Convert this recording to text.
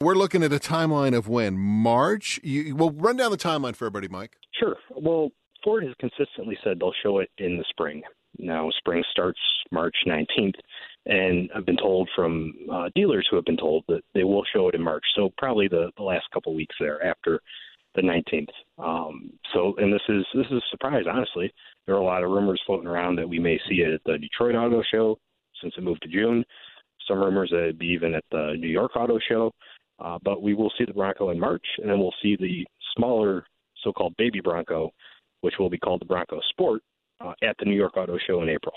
We're looking at a timeline of when March. You, well, run down the timeline for everybody, Mike. Sure. Well, Ford has consistently said they'll show it in the spring. Now, spring starts March 19th, and I've been told from uh, dealers who have been told that they will show it in March. So probably the, the last couple weeks there after the 19th. Um, so, and this is this is a surprise, honestly. There are a lot of rumors floating around that we may see it at the Detroit Auto Show since it moved to June. Some rumors that it'd be even at the New York Auto Show. Uh, but we will see the Bronco in March, and then we'll see the smaller so-called baby Bronco, which will be called the Bronco Sport, uh, at the New York Auto Show in April.